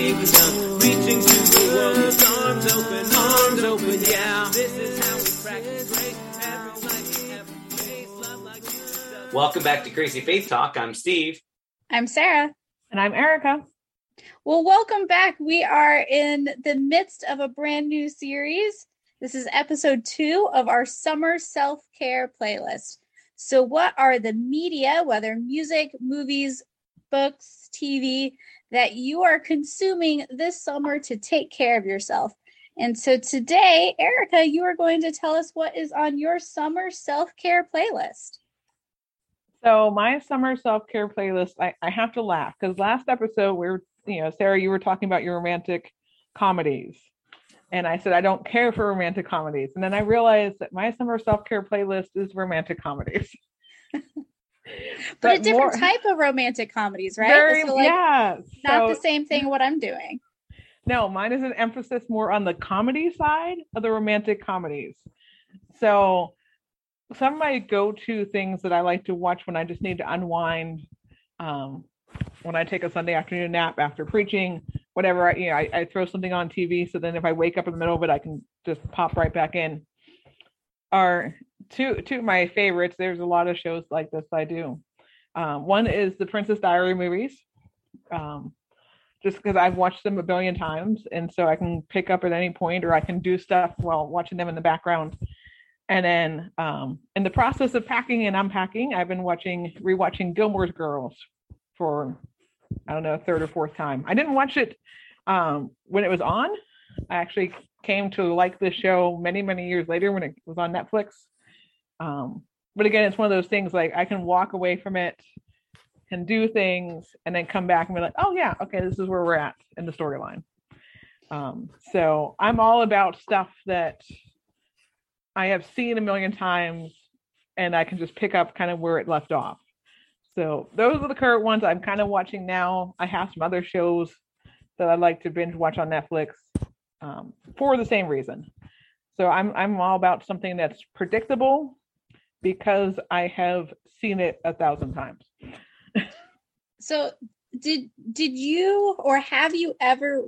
with the kingdom, reaching to the world with arms open, arms open. Yeah, this is how we practice grace. Every night, every day, love like Jesus. Welcome back to Crazy Faith Talk. I'm Steve. I'm Sarah. And I'm Erica. Well, welcome back. We are in the midst of a brand new series. This is episode two of our summer self care playlist. So, what are the media, whether music, movies, books, TV, that you are consuming this summer to take care of yourself? And so, today, Erica, you are going to tell us what is on your summer self care playlist. So my summer self care playlist, I, I have to laugh because last episode we were, you know, Sarah, you were talking about your romantic comedies. And I said, I don't care for romantic comedies. And then I realized that my summer self care playlist is romantic comedies. But, a different type of romantic comedies, right? Very, So, like, yeah. Not So- the same thing what I'm doing. No, mine is an emphasis more on the comedy side of the romantic comedies. So some of my go-to things that I like to watch when I just need to unwind, um, when I take a Sunday afternoon nap after preaching, whatever, I, you know, I, I throw something on TV. So then if I wake up in the middle of it, I can just pop right back in. Are two two of my favorites. There's a lot of shows like this I do. Um, one is the Princess Diary movies. Um, just because I've watched them a billion times, and so I can pick up at any point, or I can do stuff while watching them in the background. And then, um, in the process of packing and unpacking, I've been watching, rewatching Gilmore's Girls for I don't know, third or fourth time. I didn't watch it um, when it was on. I actually came to like this show many, many years later when it was on Netflix. Um, but again, it's one of those things like I can walk away from it and do things and then come back and be like, oh yeah, okay, this is where we're at in the storyline. Um, so I'm all about stuff that I have seen a million times and I can just pick up kind of where it left off. So those are the current ones I'm kind of watching now. I have some other shows that I like to binge watch on Netflix um, for the same reason. So I'm I'm all about something that's predictable because I have seen it a thousand times. So did did you or have you ever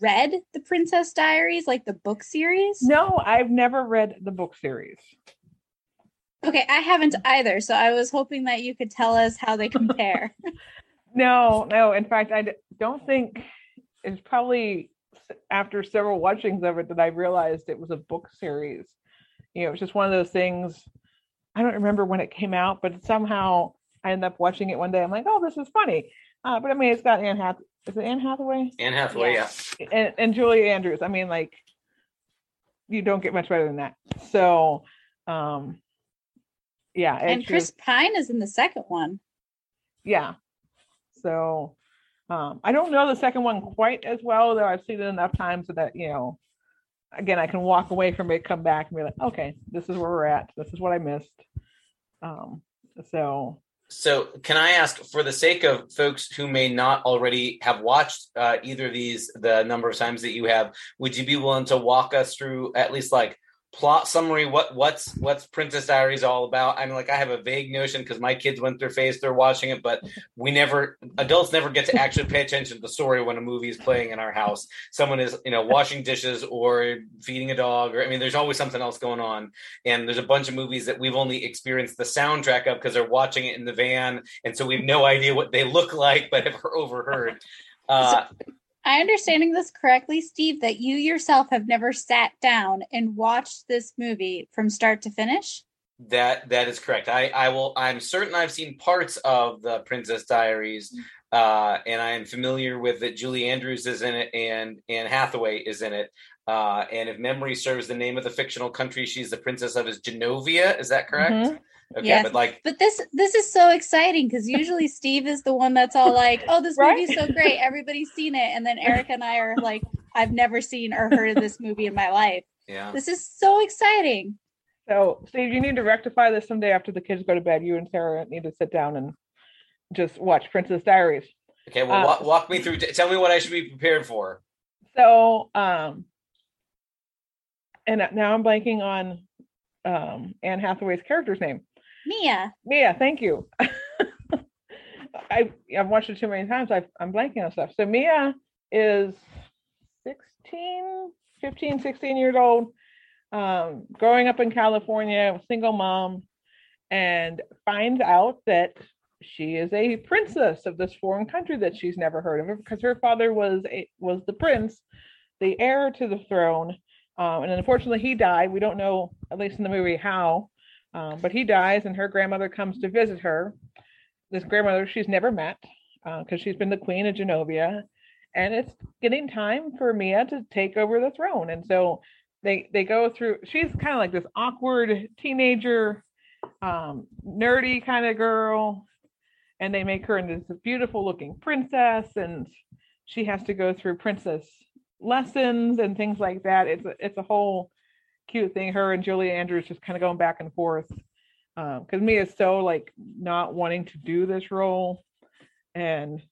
read the Princess Diaries, like the book series? No, I've never read the book series. Okay, I haven't either. So I was hoping that you could tell us how they compare. No, no. In fact, I don't think it's probably after several watchings of it that I realized it was a book series. You know, it's just one of those things. I don't remember when it came out, but somehow I ended up watching it one day. I'm like, oh, this is funny. Uh, but I mean, it's got Anne Hath. Is it Anne Hathaway Anne Hathaway, Yeah. yeah. and, and Julie Andrews? I mean, like, you don't get much better than that. So, um, yeah, and Chris just- Pine is in the second one. yeah so um i don't know the second one quite as well though i've seen it enough times that you know again i can walk away from it come back and be like okay this is where we're at this is what i missed. Um so. So, can I ask, for the sake of folks who may not already have watched uh, either of these, the number of times that you have, would you be willing to walk us through at least like plot summary? What what's what's Princess Diaries all about? I mean, like I have a vague notion because my kids went through phase they're watching it, but we never adults never get to actually pay attention to the story when a movie is playing in our house. Someone is you know washing dishes or feeding a dog, or I mean, there's always something else going on. And there's a bunch of movies that we've only experienced the soundtrack of because they're watching it in the van, and so we have no idea what they look like, but have overheard. Uh, I understanding this correctly, Steve, that you yourself have never sat down and watched this movie from start to finish. That that is correct. I I will. I'm certain I've seen parts of the Princess Diaries, uh, and I am familiar with that. Julie Andrews is in it, and Anne Hathaway is in it. Uh, and if memory serves, the name of the fictional country she's the princess of is Genovia. Is that correct? Mhm. Okay, Yes. but like But this this is so exciting because usually Steve is the one that's all like, "Oh, this Right? movie's so great, everybody's seen it," and then Erica and I are like, "I've never seen or heard of this movie in my life." yeah. This is so exciting. so steve you need to rectify this someday after the kids go to bed you and sarah need to sit down and just watch princess diaries Okay, well, Uh, walk, walk me through. Tell me what I should be prepared for. so um and now i'm blanking on um anne hathaway's character's name Mia, Mia, thank you. I I've watched it too many times. i I'm blanking on stuff. So Mia is 16, 15, 16 years old, um, growing up in California, single mom, and finds out that she is a princess of this foreign country that she's never heard of because her father was a, was the prince, the heir to the throne. Um, and unfortunately, he died. We don't know, at least in the movie, how, um, but he dies, and her grandmother comes to visit her. This grandmother she's never met because uh, she's been the queen of Genovia, and it's getting time for Mia to take over the throne. And so they they go through. She's kind of like this awkward teenager, um, nerdy kind of girl and they make her into this beautiful looking princess and she has to go through princess lessons and things like that it's a, it's a whole cute thing her and julie andrews just kind of going back and forth because um, Mia is so like not wanting to do this role. And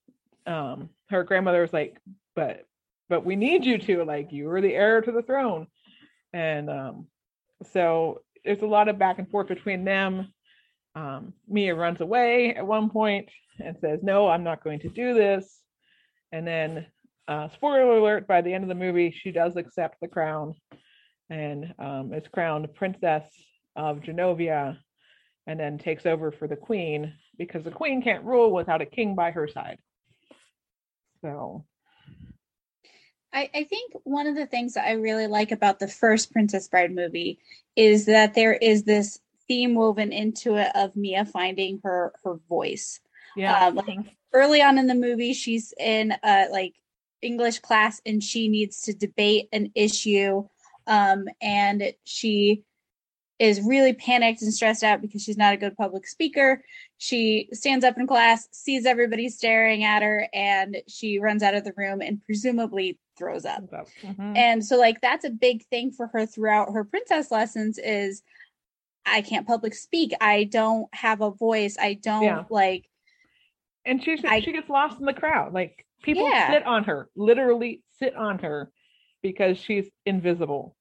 um, her grandmother was like but but we need you to like you are the heir to the throne. And um, so there's a lot of back and forth between them. Um, Mia runs away at one point and says, No, I'm not going to do this. And then, uh, spoiler alert, by the end of the movie, she does accept the crown and um, is crowned Princess of Genovia and then takes over for the queen because the queen can't rule without a king by her side. So. I, I think one of the things that I really like about the first Princess Bride movie is that there is this theme woven into it of Mia finding her her voice. Yeah. Um, like early on in the movie, she's in a like English class and she needs to debate an issue. Um, and she is really panicked and stressed out because she's not a good public speaker. She stands up in class, sees everybody staring at her, and she runs out of the room and presumably throws up. Mm-hmm. And so like that's a big thing for her throughout her princess lessons is I can't public speak. I don't have a voice. I don't yeah. like. And she she gets lost in the crowd. Like people yeah. sit on her, literally sit on her, because she's invisible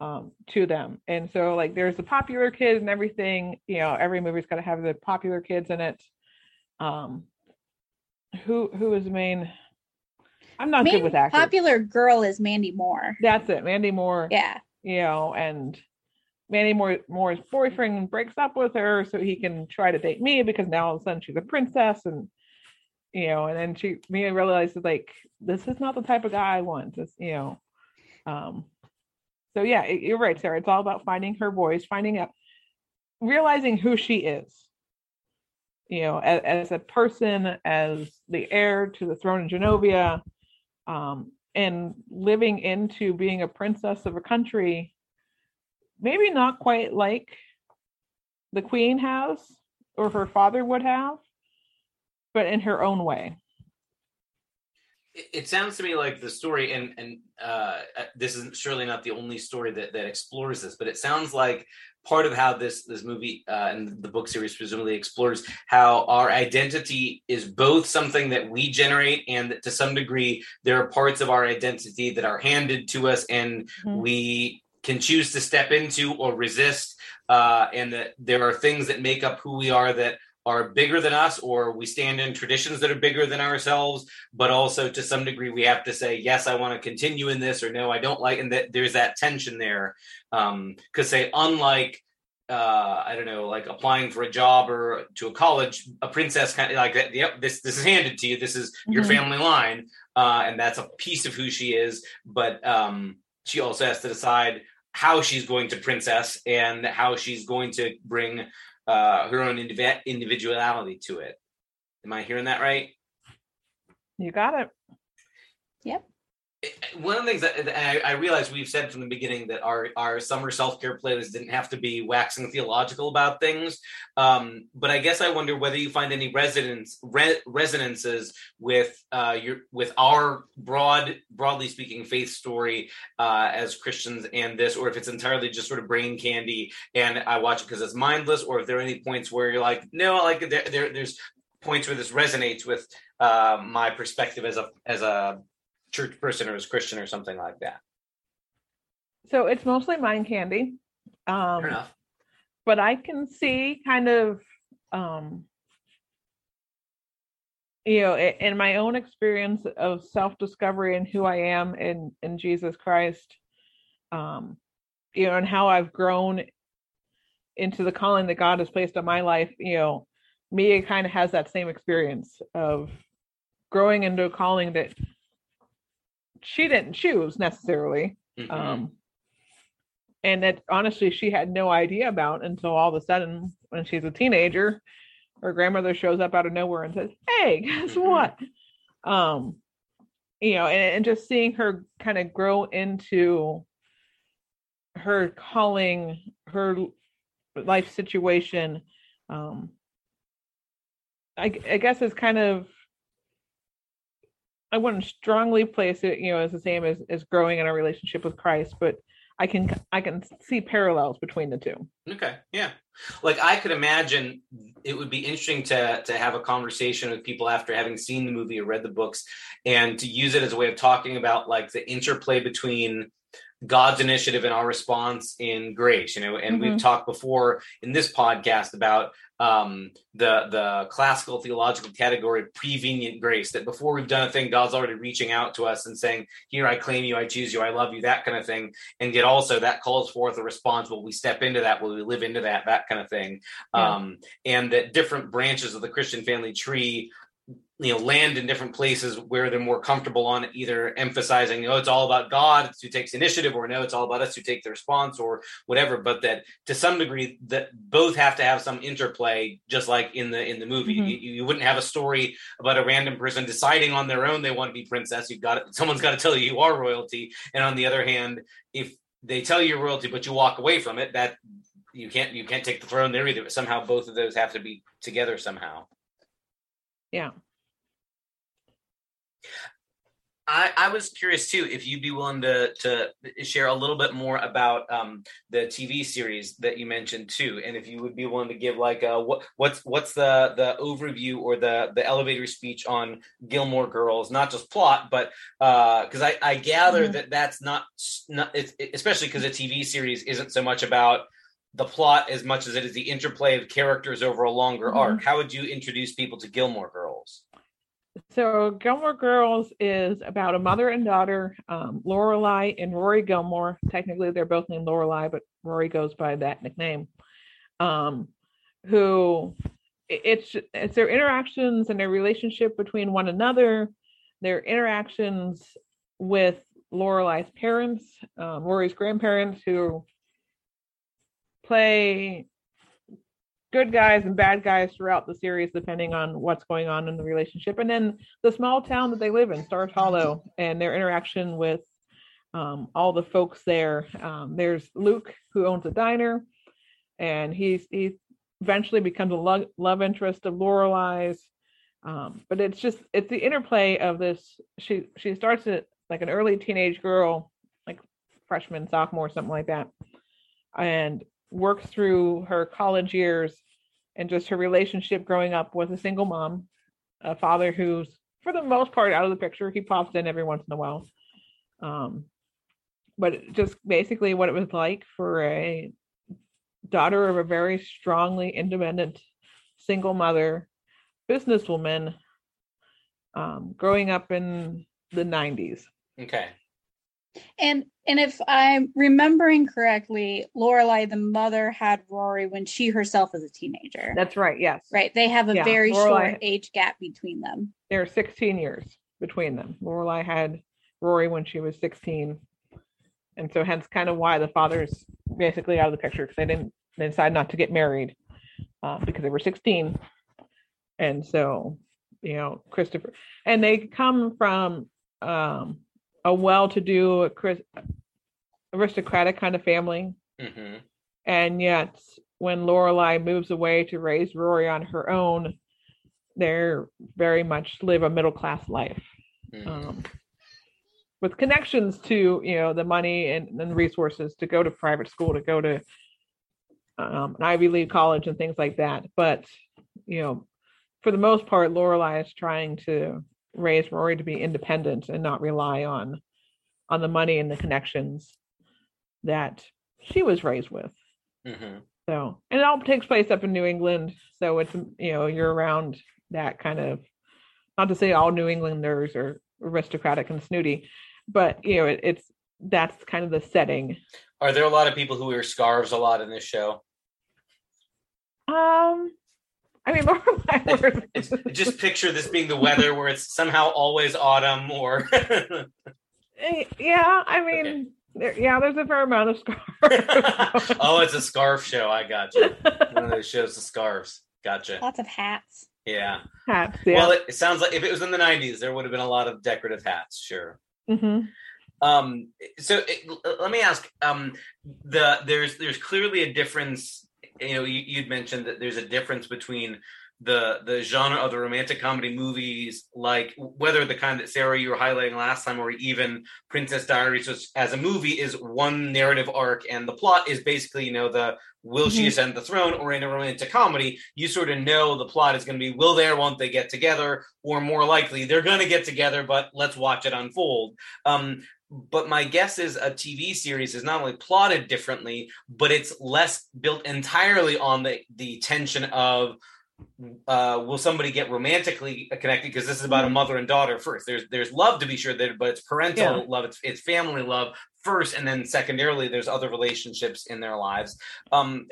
um, to them. And so like there's the popular kids and everything. You know, every movie's got to have the popular kids in it. Um, who who is the main? I'm not main good with actors. Popular girl is Mandy Moore. That's it, Mandy Moore. Yeah. You know, and Mandy Moore, Moore's boyfriend breaks up with her so he can try to date Mia because now all of a sudden she's a princess and you know, and then she Mia realizes like this is not the type of guy I want. This, you know. Um so yeah, you're right, Sarah. It's all about finding her voice, finding out realizing who she is. You know, as, as a person, as the heir to the throne in Genovia, um, and living into being a princess of a country maybe not quite like the queen has or her father would have, but in her own way. It, sounds to me like the story, and and uh, uh, this is surely not the only story that that explores this, but it sounds like part of how this this movie uh, and the book series presumably explores how our identity is both something that we generate and that to some degree there are parts of our identity that are handed to us and mm-hmm. we can choose to step into or resist, uh, and that there are things that make up who we are that are bigger than us, or we stand in traditions that are bigger than ourselves. But also, to some degree, we have to say, yes, I want to continue in this, or no, I don't like, and that there's that tension there. Because, um, say, unlike uh, I don't know, like applying for a job or to a college, a princess kind of like that. Yep, this this is handed to you. This is mm-hmm. your family line, uh, and that's a piece of who she is. But um, she also has to decide how she's going to princess and how she's going to bring uh, her own indiv- individuality to it. Am I hearing that right? You got it. Yep one of the things that I, I realize we've said from the beginning that our our summer self care playlist didn't have to be waxing theological about things, um, but I guess I wonder whether you find any resonance re- resonances with uh, your with our broad broadly speaking faith story uh, as Christians and this, or if it's entirely just sort of brain candy and I watch it because it's mindless, or if there are any points where you're like, no, like there, there there's points where this resonates with uh, my perspective as a as a church person or as Christian or something like that. So it's mostly mind candy. Um, Fair enough. But I can see kind of um, you know, in my own experience of self-discovery and who I am in in Jesus Christ, um, you know, and how I've grown into the calling that God has placed on my life, you know, Mia kind of has that same experience of growing into a calling that she didn't choose necessarily. Mhm. Um, and that honestly she had no idea about until all of a sudden when she's a teenager, her grandmother shows up out of nowhere and says, Hey, guess Mhm. what? Um, you know, and, and just seeing her kind of grow into her calling, her life situation, um, I, I guess it's kind of I wouldn't strongly place it, you know, as the same as as growing in a relationship with Christ, but I can I can see parallels between the two. Okay, yeah. Like I could imagine it would be interesting to to have a conversation with people after having seen the movie or read the books and to use it as a way of talking about like the interplay between God's initiative and our response in grace, you know, and we've Mhm. talked before in this podcast about um the the classical theological category of prevenient grace that before we've done a thing god's already reaching out to us and saying here i claim you i choose you i love you that kind of thing. And yet also that calls forth a response will we step into that? Will we live into that? that kind of thing. Yeah. um and that different branches of the christian family tree you know land in different places where they're more comfortable on it either emphasizing oh it's all about god it's who takes initiative or no it's all about us who take the response or whatever but that to some degree that both have to have some interplay just like in the in the movie. Mhm. you, you wouldn't have a story about a random person deciding on their own they want to be princess. You've got someone's got to tell you you are royalty. And on the other hand if they tell you you're royalty but you walk away from it that you can't you can't take the throne there either. But somehow both of those have to be together somehow. Yeah. I, I was curious too if you'd be willing to to share a little bit more about um, the TV series that you mentioned too, and if you would be willing to give like a, what what's what's the the overview or the the elevator speech on Gilmore Girls, not just plot, but because I I gather Mhm. that that's not not especially because a TV series isn't so much about the plot as much as it is the interplay of characters over a longer Mhm. arc. How would you introduce people to Gilmore Girls? So Gilmore Girls is about a mother and daughter, um, Lorelai and Rory Gilmore. Technically, they're both named Lorelai, but Rory goes by that nickname. Um, who it's it's their interactions and their relationship between one another, their interactions with Lorelai's parents, um, Rory's grandparents, who play good guys and bad guys throughout the series, depending on what's going on in the relationship. And then the small town that they live in, Stars Hollow, and their interaction with um, all the folks there. Um, there's Luke, who owns a diner, and he's he eventually becomes a lo- love interest of Lorelai's. Um, but it's just it's the interplay of this. She she starts it like an early teenage girl, like freshman, sophomore, something like that, and works through her college years and just her relationship growing up with a single mom, a father who's for the most part out of the picture. He pops in every once in a while. Um, but just basically what it was like for a daughter of a very strongly independent single mother businesswoman um, growing up in the 90s. Okay. And and if I'm remembering correctly, Lorelai, the mother, had Rory when she herself was a teenager. That's right. Yes. right. They have a Yeah, very Lorelai- short age gap between them. There are 16 years between them. Lorelai had Rory when she was 16. And so hence kind of why the father's basically out of the picture because they didn't they decided not to get married uh, because they were 16. And so, you know, Christopher and they come from um, a well-to-do aristocratic kind of family. hmm And yet, when Lorelai moves away to raise Rory on her own, they're very much live a middle class life Mm. um, with connections to you know the money and, and resources to go to private school, to go to um, an Ivy League college and things like that. But you know, for the most part, Lorelai is trying to raise Rory to be independent and not rely on on the money and the connections that she was raised with. hmm So, and it all takes place up in New England. So it's, you know, you're around that kind of not to say all New Englanders are aristocratic and snooty, but you know, it, it's that's kind of the setting. Are there a lot of people who wear scarves a lot in this show? Um, I mean, more my words. It's, just picture this being the weather where it's somehow always autumn or Eh, yeah, I mean, there, yeah, there's a fair amount of scarves. oh, it's a scarf show. I got you. One of those shows, the scarves. Gotcha. Lots of hats. Yeah. Hats, yeah. Well, it, it sounds like if it was in the '90s, there would have been a lot of decorative hats. Sure. hmm Um, so it, let me ask. Um, the there's there's clearly a difference. You know, you, you'd mentioned that there's a difference between the the genre of the romantic comedy movies, like whether the kind that Sarah you were highlighting last time, or even Princess Diaries, which as a movie is one narrative arc, and the plot is basically you know the will she Mhm. ascend the throne, or in a romantic comedy, you sort of know the plot is going to be will they or won't they get together, or more likely they're going to get together, but let's watch it unfold. Um, but my guess is a TV series is not only plotted differently, but it's less built entirely on the the tension of uh, will somebody get romantically connected because this is about a mother and daughter first. There's there's love to be sure there, but it's parental Yeah. love, it's it's family love first, and then secondarily there's other relationships in their lives. Um,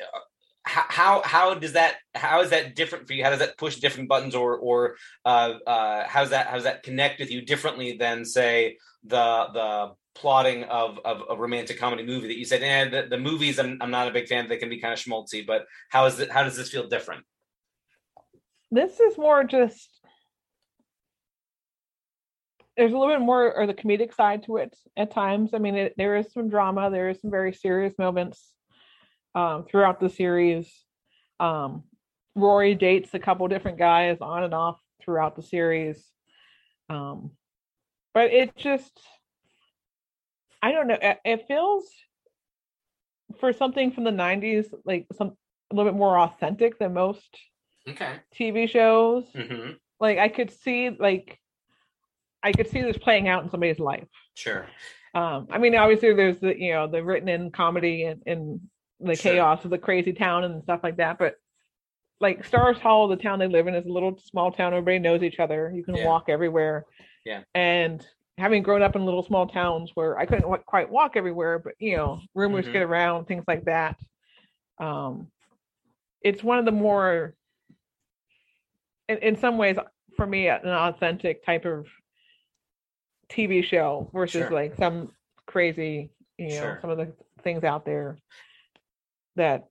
how how how does that how is that different for you? How does that push different buttons, or or uh, uh, how's that how's that connect with you differently than say the the plotting of, of a romantic comedy movie that you said, eh, the, the movies I'm, I'm not a big fan. They can be kind of schmaltzy, but how is it? How does this feel different? This is more just there's a little bit more or the comedic side to it at times. I mean, it, there is some drama. There is some very serious moments um, throughout the series. Um, Rory dates a couple different guys on and off throughout the series, um, but it just I don't know. It, feels for something from the '90s like some a little bit more authentic than most Okay. TV shows. hmm Like I could see like I could see this playing out in somebody's life. Sure. Um, I mean, obviously there's the you know the written in comedy and, and the Sure. chaos of the crazy town and stuff like that, but like Stars Hollow, the town they live in is a little small town. Everybody knows each other. You can Yeah. walk everywhere. Yeah. And having grown up in little small towns where I couldn't quite walk everywhere, but you know, rumors Mhm. get around, things like that. Um, it's one of the more, in, in some ways, for me, an authentic type of TV show versus Sure. like some crazy, you know, Sure. some of the things out there that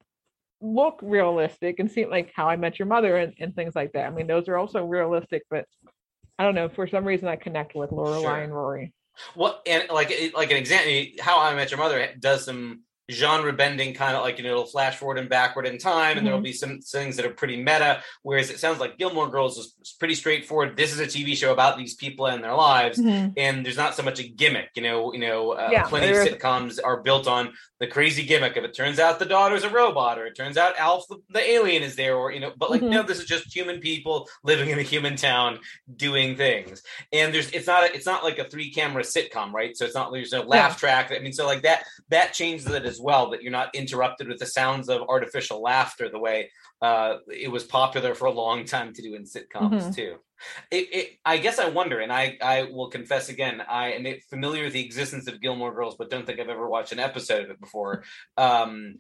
look realistic and seem like How I Met Your Mother and, and things like that. I mean, those are also realistic, but I don't know. For some reason, I connect with Lorelai Sure. and Rory. What and like like an example, How I Met Your Mother does some genre bending, kind of like you know, it'll flash forward and backward in time, and there'll Mhm. be some things that are pretty meta. Whereas it sounds like Gilmore Girls is pretty straightforward. This is a TV show about these people and their lives, and there's not so much a gimmick. You know, you know, uh, Yeah, plenty of sitcoms are built on the crazy gimmick if it turns out the daughter's a robot, or it turns out Alf the, the alien is there, or you know, but like Mhm. no, this is just human people living in a human town doing things. And there's it's not a, it's not like a three camera sitcom, right? So it's not there's no laugh track. I mean, so like that that changes it as well. That you're not interrupted with the sounds of artificial laughter the way uh, it was popular for a long time to do in sitcoms Mhm. too. It, it, I guess I wonder, and I, I will confess again, I am familiar with the existence of Gilmore Girls, but don't think I've ever watched an episode of it before. Um,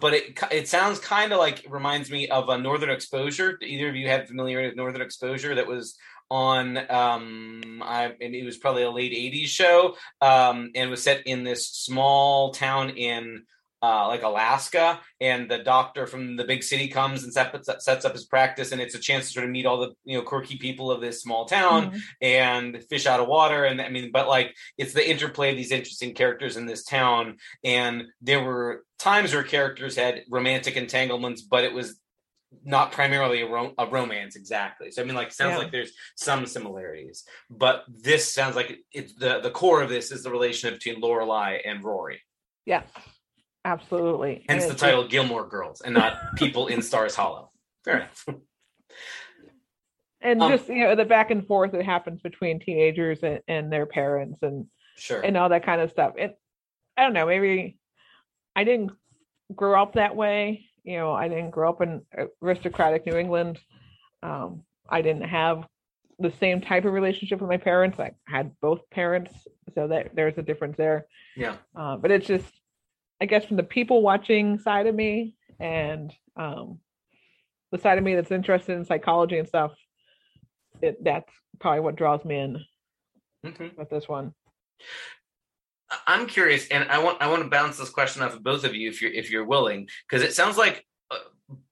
but it it sounds kind of like it reminds me of a Northern Exposure. Either of you have familiarity with Northern Exposure? That was on, um, I, and it was probably a late '80s show, um, and was set in this small town in uh, like Alaska, and the doctor from the big city comes and set, sets up his practice, and it's a chance to sort of meet all the you know quirky people of this small town Mhm. and fish out of water. And I mean, but like it's the interplay of these interesting characters in this town, and there were times where characters had romantic entanglements, but it was not primarily a, ro- a romance exactly. So I mean, like, sounds Yeah. like there's some similarities, but this sounds like it's the the core of this is the relationship between Lorelai and Rory. Yeah, absolutely. Hence the title Gilmore Girls and not People in Stars Hollow. Fair enough. and Um, just you know the back and forth that happens between teenagers and, and their parents and Sure. and all that kind of stuff it i don't know maybe i didn't grow up that way you know i didn't grow up in aristocratic new england um, i didn't have the same type of relationship with my parents. I had both parents, so that there's a difference there. Yeah. Uh, but it's just, I guess, from the people watching side of me and um, the side of me that's interested in psychology and stuff. It, that's probably what draws me in Okay. with this one. I'm curious, and I want I want to bounce this question off of both of you, if you're if you're willing, because it sounds like uh,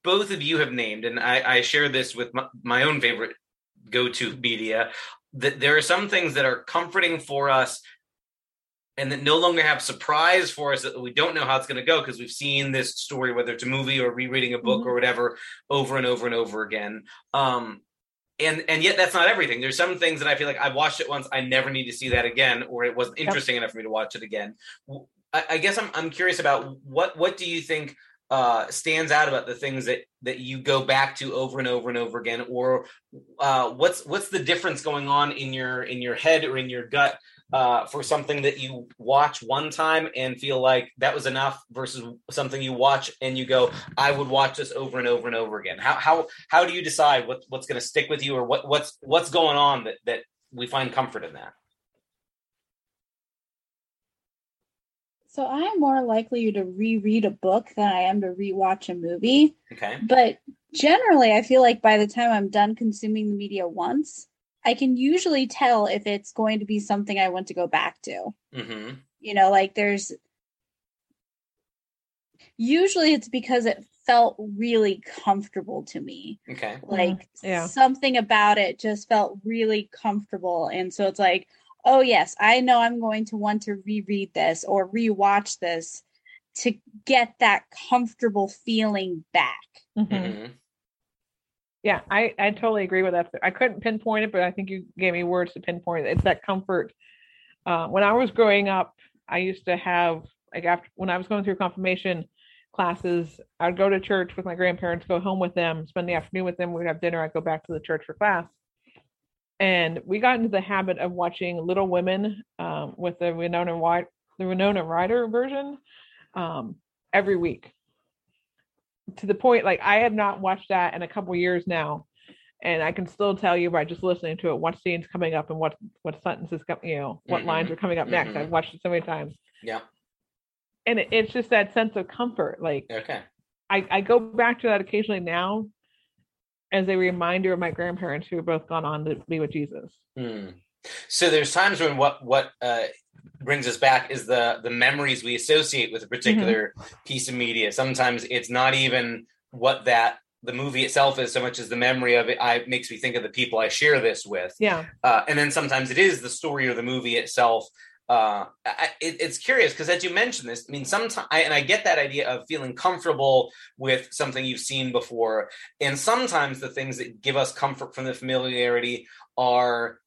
both of you have named, and I, I share this with my, my own favorite go-to media. That there are some things that are comforting for us, and that no longer have surprise for us that we don't know how it's going to go because we've seen this story, whether it's a movie or rereading a book Mhm. or whatever, over and over and over again. Um, and and yet that's not everything. There's some things that I feel like I've watched it once, I never need to see that again, or it wasn't interesting enough for me to watch it again. I guess I'm I'm curious about what what do you think uh, stands out about the things that that you go back to over and over and over again, or uh, what's what's the difference going on in your in your head or in your gut uh, for something that you watch one time and feel like that was enough versus something you watch and you go, I would watch this over and over and over again. How how how do you decide what what's going to stick with you or what what's what's going on that that we find comfort in that? So I am more likely to reread a book than I am to rewatch a movie. Okay. But generally, I feel like by the time I'm done consuming the media once, I can usually tell if it's going to be something I want to go back to. Mm-hmm. You know, like there's usually it's because it felt really comfortable to me. Okay. Like yeah. something about it just felt really comfortable. And so it's like, oh, yes, I know I'm going to want to reread this or rewatch this to get that comfortable feeling back. Mhm. Mm-hmm. Yeah, I, I totally agree with that. I couldn't pinpoint it, but I think you gave me words to pinpoint it. It's that comfort. Uh, when I was growing up, I used to have like after when I was going through confirmation classes, I'd go to church with my grandparents, go home with them, spend the afternoon with them. We'd have dinner. I'd go back to the church for class. And we got into the habit of watching Little Women um, with the Winona White, the Winona Ryder version um, every week to the point like I have not watched that in a couple years now, and I can still tell you by just listening to it what scenes coming up and what what sentences come, you know, what lines Mhm. are coming up next. Mhm. I've watched it so many times, Yeah. and it, it's just that sense of comfort. Like Okay. I I go back to that occasionally now as a reminder of my grandparents who have both gone on to be with Jesus. Hmm. So there's times when what what uh, brings us back is the the memories we associate with a particular piece of media. Sometimes it's not even what that the movie itself is so much as the memory of it. I makes me think of the people I share this with. Yeah, uh, and then sometimes it is the story or the movie itself. Uh, I, it, it's curious because as you mentioned this, I mean, sometimes, and I get that idea of feeling comfortable with something you've seen before, and sometimes the things that give us comfort from the familiarity are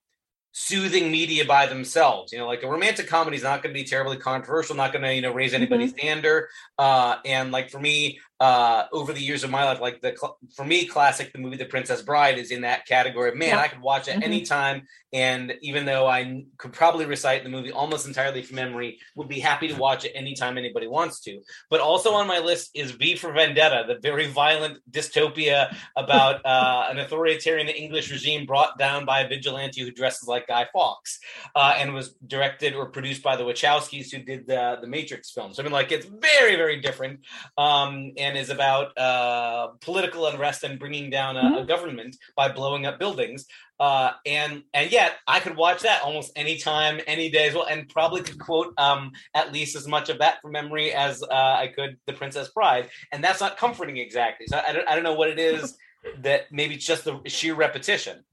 soothing media by themselves. You know, like a romantic comedy is not going to be terribly controversial, not going to you know raise anybody's standard. Uh, and like for me, uh, over the years of my life, like the cl- for me, classic the movie The Princess Bride is in that category. of Man, Yeah. I could watch it Mhm. anytime, and even though I could probably recite the movie almost entirely from memory, would be happy to watch it anytime anybody wants to. But also on my list is V for Vendetta, the very violent dystopia about uh, an authoritarian English regime brought down by a vigilante who dresses like Guy Fawkes, uh, and was directed or produced by the Wachowskis, who did the the Matrix films. I mean, like it's very very different, um, and is about uh, political unrest and bringing down a, a government by blowing up buildings. Uh, and and yet I could watch that almost any time, any day as well, and probably could quote um, at least as much of that from memory as uh, I could The Princess Bride, and that's not comforting exactly. So I don't, I don't know what it is that maybe it's just the sheer repetition.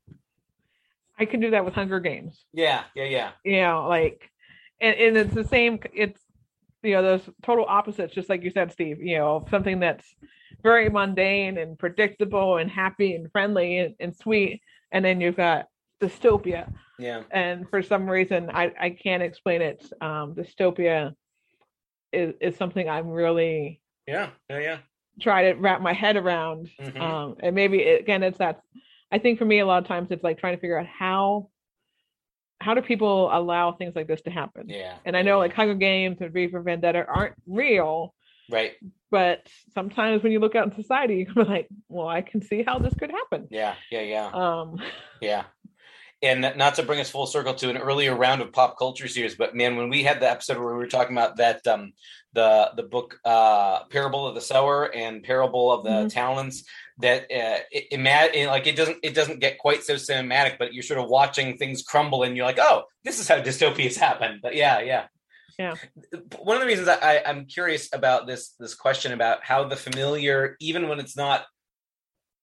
I can do that with Hunger Games. Yeah, yeah, yeah. you know like and, and it's the same it's you know those total opposites just like you said steve you know something that's very mundane and predictable and happy and friendly and, and sweet and then you've got dystopia Yeah. and for some reason i i can't explain it um dystopia is, is something i'm really Yeah. Yeah. Yeah. try to wrap my head around Mhm. um and maybe it, again it's that i think for me a lot of times it's like trying to figure out how how do people allow things like this to happen Yeah. and I know like Hunger Games and V for Vendetta aren't real, Right. but sometimes when you look out in society, you're like, well, I can see how this could happen. Yeah. Yeah. Yeah. Um, Yeah. And not to bring us full circle to an earlier round of pop culture series, but man, when we had the episode where we were talking about that, um, the the book uh, Parable of the Sower and Parable of the Mhm. Talents, that uh, it, it, it like it doesn't it doesn't get quite so cinematic, but you're sort of watching things crumble, and you're like, oh, this is how dystopias happen. But yeah, yeah. Yeah. One of the reasons I, I'm curious about this this question about how the familiar, even when it's not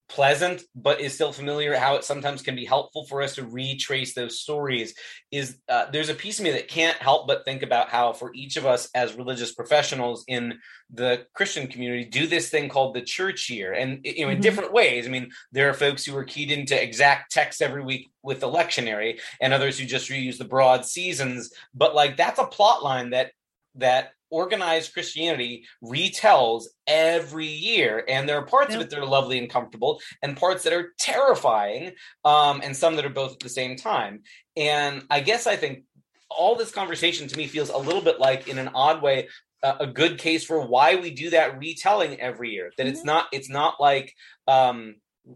pleasant but is still familiar how it sometimes can be helpful for us to retrace those stories is uh, there's a piece of me that can't help but think about how for each of us as religious professionals in the christian community do this thing called the church year. And you know in Mhm. different ways. I mean there are folks who are keyed into exact text every week with the lectionary and others who just reuse the broad seasons. But like that's a plot line that that organized Christianity retells every year. And there are parts of it that are lovely and comfortable, and parts that are terrifying, um, and some that are both at the same time. And I guess I think all this conversation to me feels a little bit like, in an odd way, a a good case for why we do that retelling every year. That it's not it's not like um,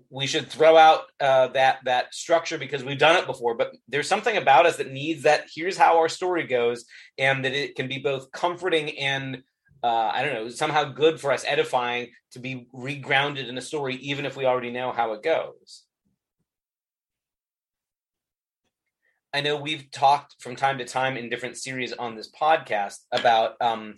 we should throw out uh, that that structure because we've done it before. But there's something about us that needs that. Here's how our story goes, and that it can be both comforting and uh, I don't know somehow good for us, edifying to be regrounded in a story, even if we already know how it goes. I know we've talked from time to time in different series on this podcast about um,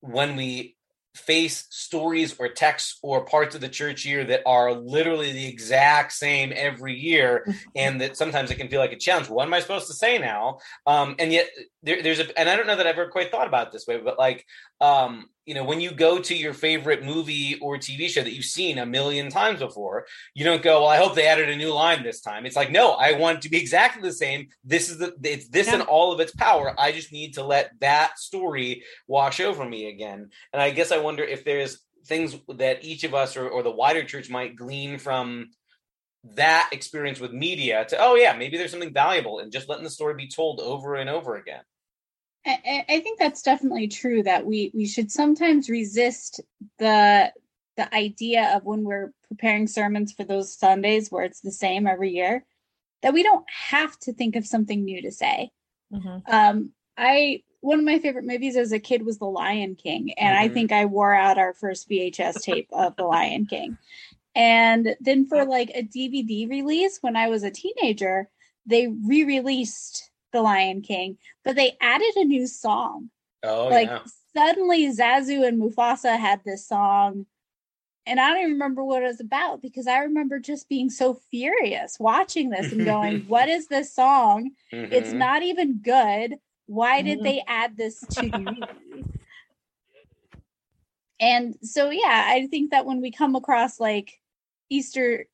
when we face stories or texts or parts of the church year that are literally the exact same every year and that sometimes it can feel like a challenge. What am i supposed to say now? Um, and yet there, there's a and i don't know that i've ever quite thought about it this way but like um, you know when you go to your favorite movie or tv show that you've seen a million times before you don't go well i hope they added a new line this time. It's like no i want it to be exactly the same. This is the it's this Yeah. in all of its power. I just need to let that story wash over me again. And i guess i wonder if there's things that each of us or, or the wider church might glean from that experience with media to oh yeah maybe there's something valuable in just letting the story be told over and over again I, I- I think that's definitely true that we we should sometimes resist the the idea of when we're preparing sermons for those Sundays where it's the same every year that we don't have to think of something new to say. Mhm. Um, I one of my favorite movies as a kid was The Lion King, and I Mhm. think I wore out our first VHS tape of The Lion King. And then for like a DVD release when I was a teenager, they re-released The Lion King, but they added a new song. oh like yeah suddenly Zazu and Mufasa had this song. And I don't even remember what it was about because I remember just being so furious watching this and going, What is this song? It's Mhm. not even good. Why did they add this to the movie? And so yeah, I think that when we come across like Easter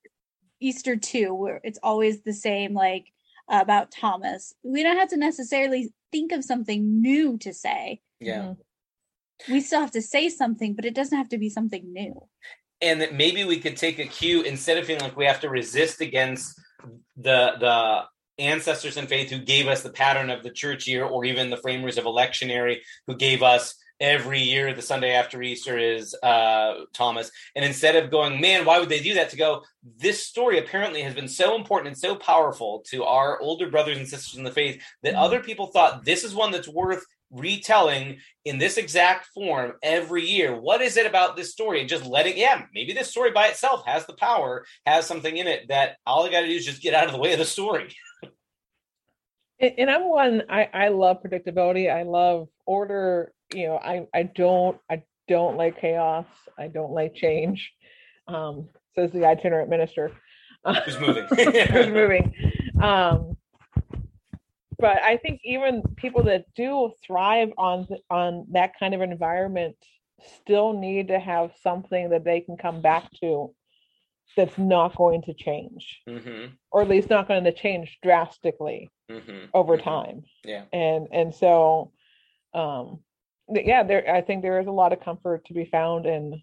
Easter 2 where it's always the same like about Thomas, we don't have to necessarily think of something new to say. yeah Mhm. We still have to say something, but it doesn't have to be something new. and that maybe we could take a cue instead of feeling like we have to resist against the the ancestors in faith who gave us the pattern of the church year or even the framers of electionary who gave us every year the sunday after easter is uh thomas and instead of going man why would they do that to go this story apparently has been so important and so powerful to our older brothers and sisters in the faith that Mhm. other people thought this is one that's worth retelling in this exact form every year. What is it about this story? And just letting, yeah, maybe this story by itself has the power, has something in it that all I got to do is just get out of the way of the story. And, and I'm one. I I love predictability. I love order. You know, I I don't I don't like chaos. I don't like change. Um, says the itinerant minister. Who's moving? Who's moving? Um, but I think even people that do thrive on on that kind of environment still need to have something that they can come back to that's not going to change hmm or at least not going to change drastically hmm over time Yeah. and and so um yeah there i think there is a lot of comfort to be found in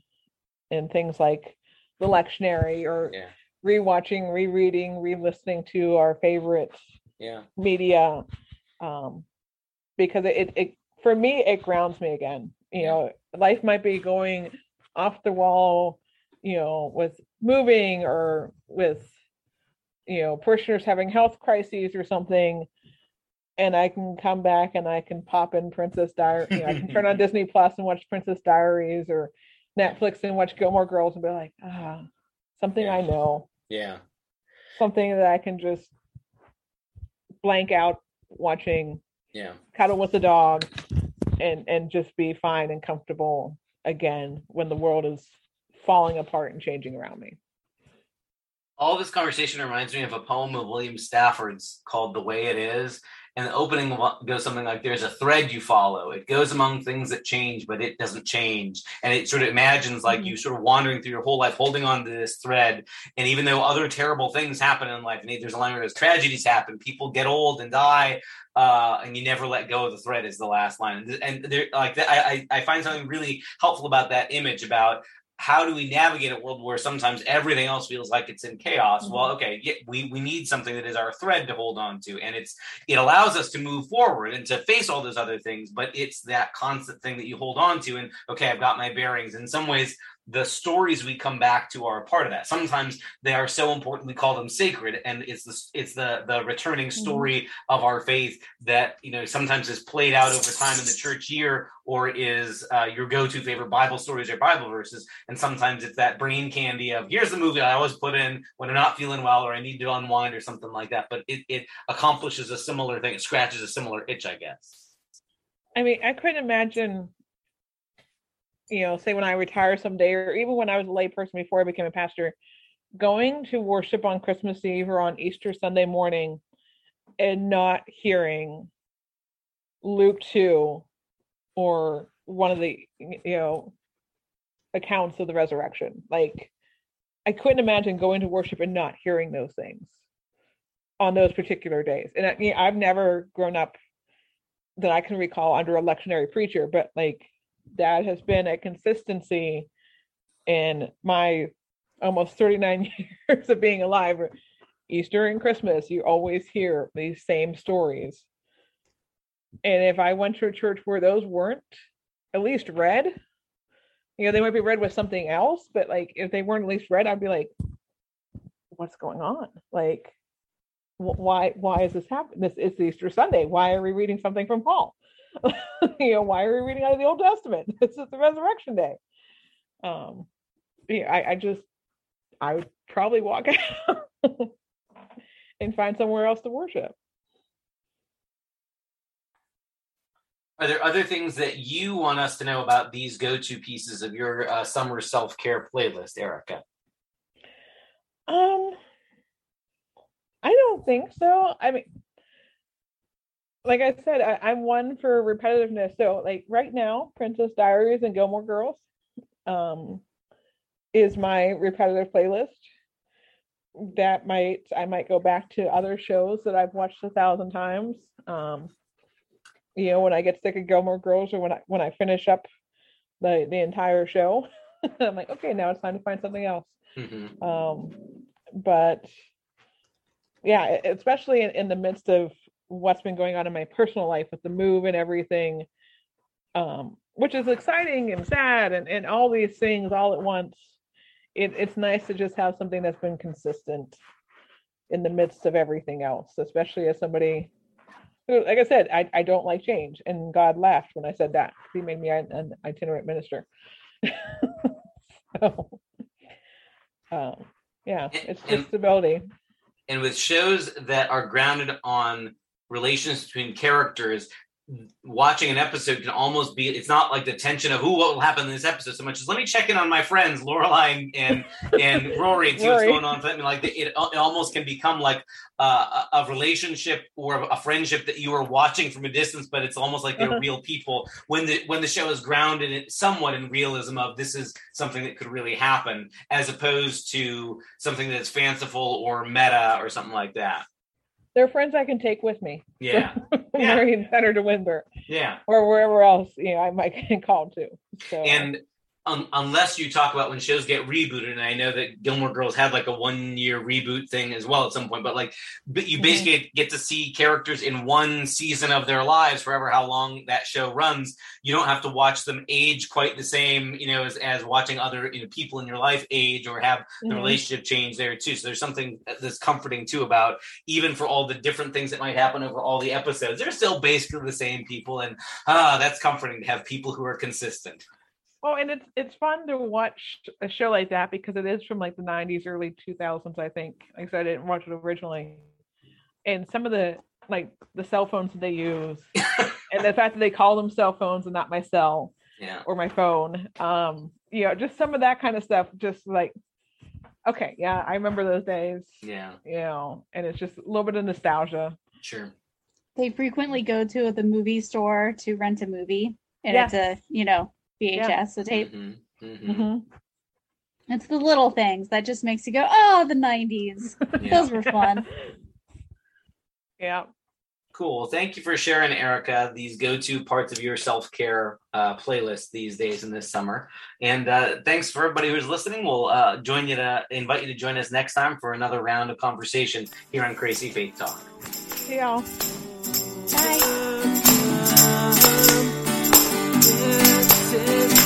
in things like the lectionary or Yeah. rewatching rereading re-listening to our favorite Yeah. media um because it, it for me it grounds me again you Yeah. know life might be going off the wall you know with moving or with you know parishioners having health crises or something and i can come back and i can pop in princess diary you know, i can turn on disney plus and watch princess diaries or netflix and watch gilmore girls and be like ah something Yeah. i know Yeah. something that i can just blank out watching Yeah. cuddle with the dog and and just be fine and comfortable again when the world is falling apart and changing around me All this conversation reminds me of a poem of William Stafford's called The Way It Is. And the opening goes something like There's a thread you follow. It goes among things that change, but it doesn't change. And it sort of imagines like you sort of wandering through your whole life holding on to this thread. And even though other terrible things happen in life, and there's a line where those tragedies happen, people get old and die, uh, and you never let go of the thread is the last line. And, and there, like I, I I find something really helpful about that image about how do we navigate a world where sometimes everything else feels like it's in chaos? Well mm-hmm. okay yeah, we, we need something that is our thread to hold on to and it's it allows us to move forward and to face all those other things but it's that constant thing that you hold on to and okay i've got my bearings. In some ways the stories we come back to are a part of that sometimes they are so important we call them sacred and it's the it's the the returning story of our faith that you know sometimes is played out over time in the church year or is uh, your go-to favorite bible stories or bible verses and sometimes it's that brain candy of here's the movie I always put in when I'm not feeling well or I need to unwind or something like that. But it, it accomplishes a similar thing. It scratches a similar itch, I guess. I mean, I couldn't imagine, you know, say when I retire someday, or even when I was a layperson before I became a pastor, going to worship on Christmas Eve or on Easter Sunday morning and not hearing Luke 2 or one of the, you know, accounts of the resurrection. Like, I couldn't imagine going to worship and not hearing those things on those particular days. And I, you know, I've never grown up that I can recall under a lectionary preacher, but like that has been a consistency in my almost 39 years of being alive. Easter and Christmas, you always hear these same stories. And if I went to a church where those weren't at least read, you know, they might be read with something else, but like if they weren't at least read, I'd be like, what's going on? Like, wh- why why is this happening? This is Easter Sunday. Why are we reading something from Paul? you know, why are we reading out of the Old Testament? This is the resurrection day. Um, yeah, I, I just I would probably walk out and find somewhere else to worship. Are there other things that you want us to know about these go-to pieces of your uh, summer self-care playlist, Erica? Um, I don't think so. I mean, like I said, I, I'm one for repetitiveness. So, like right now, Princess Diaries and Gilmore Girls, um, is my repetitive playlist. That might I might go back to other shows that I've watched a thousand times. Um, you know, when I get sick of Gilmore Girls, or when I when I finish up the the entire show, I'm like, okay, now it's time to find something else Mhm. um but yeah especially in, in the midst of what's been going on in my personal life with the move and everything um which is exciting and sad and, and all these things all at once it, it's nice to just have something that's been consistent in the midst of everything else especially as somebody who like i said i, I don't like change and god laughed when i said that. He made me an, an itinerant minister. So um yeah it's just stability. and with shows that are grounded on relations between characters watching an episode can almost be it's not like the tension of who what will happen in this episode? so much as let me check in on my friends Lorelai and and Rory and see what's going on. I mean, like it, it almost can become like uh, a a relationship or a friendship that you are watching from a distance but it's almost like they're Uh-huh. real people. When the when the show is grounded in somewhat in realism of this is something that could really happen as opposed to something that's fanciful or meta or something like that they're friends i can take with me. Yeah. Yeah. And Center to Windsor yeah. Or wherever else you know i might get called to so and un- unless you talk about when shows get rebooted, and I know that Gilmore Girls had like a one year reboot thing as well at some point, but like, but you Mhm. basically get to see characters in one season of their lives, forever how long that show runs. You don't have to watch them age quite the same, you know, as, as watching other you know people in your life age or have the Mhm. relationship change there too. So there's something that's comforting too about even for all the different things that might happen over all the episodes, they're still basically the same people, and ah, that's comforting to have people who are consistent. Oh, and it's it's fun to watch a show like that because it is from like the '90s, early 2000s, I think. Like I said, I didn't watch it originally, and some of the like the cell phones that they use, and the fact that they call them cell phones and not my cell Yeah. or my phone, um, you know, just some of that kind of stuff. Just like, okay, yeah, I remember those days, Yeah. you know, and it's just a little bit of nostalgia. Sure. They frequently go to the movie store to rent a movie, and Yeah. it's a you know VHS, a tape. Mhm. Mhm. Mhm. It's the little things that just makes you go, "Oh, the '90s. Yeah. Those were fun." yeah. Cool. Thank you for sharing, Erica, these go-to parts of your self-care uh, playlist these days in this summer. And uh, thanks for everybody who's listening. We'll uh, join you to invite you to join us next time for another round of conversation here on Crazy Faith Talk. Yeah. faces.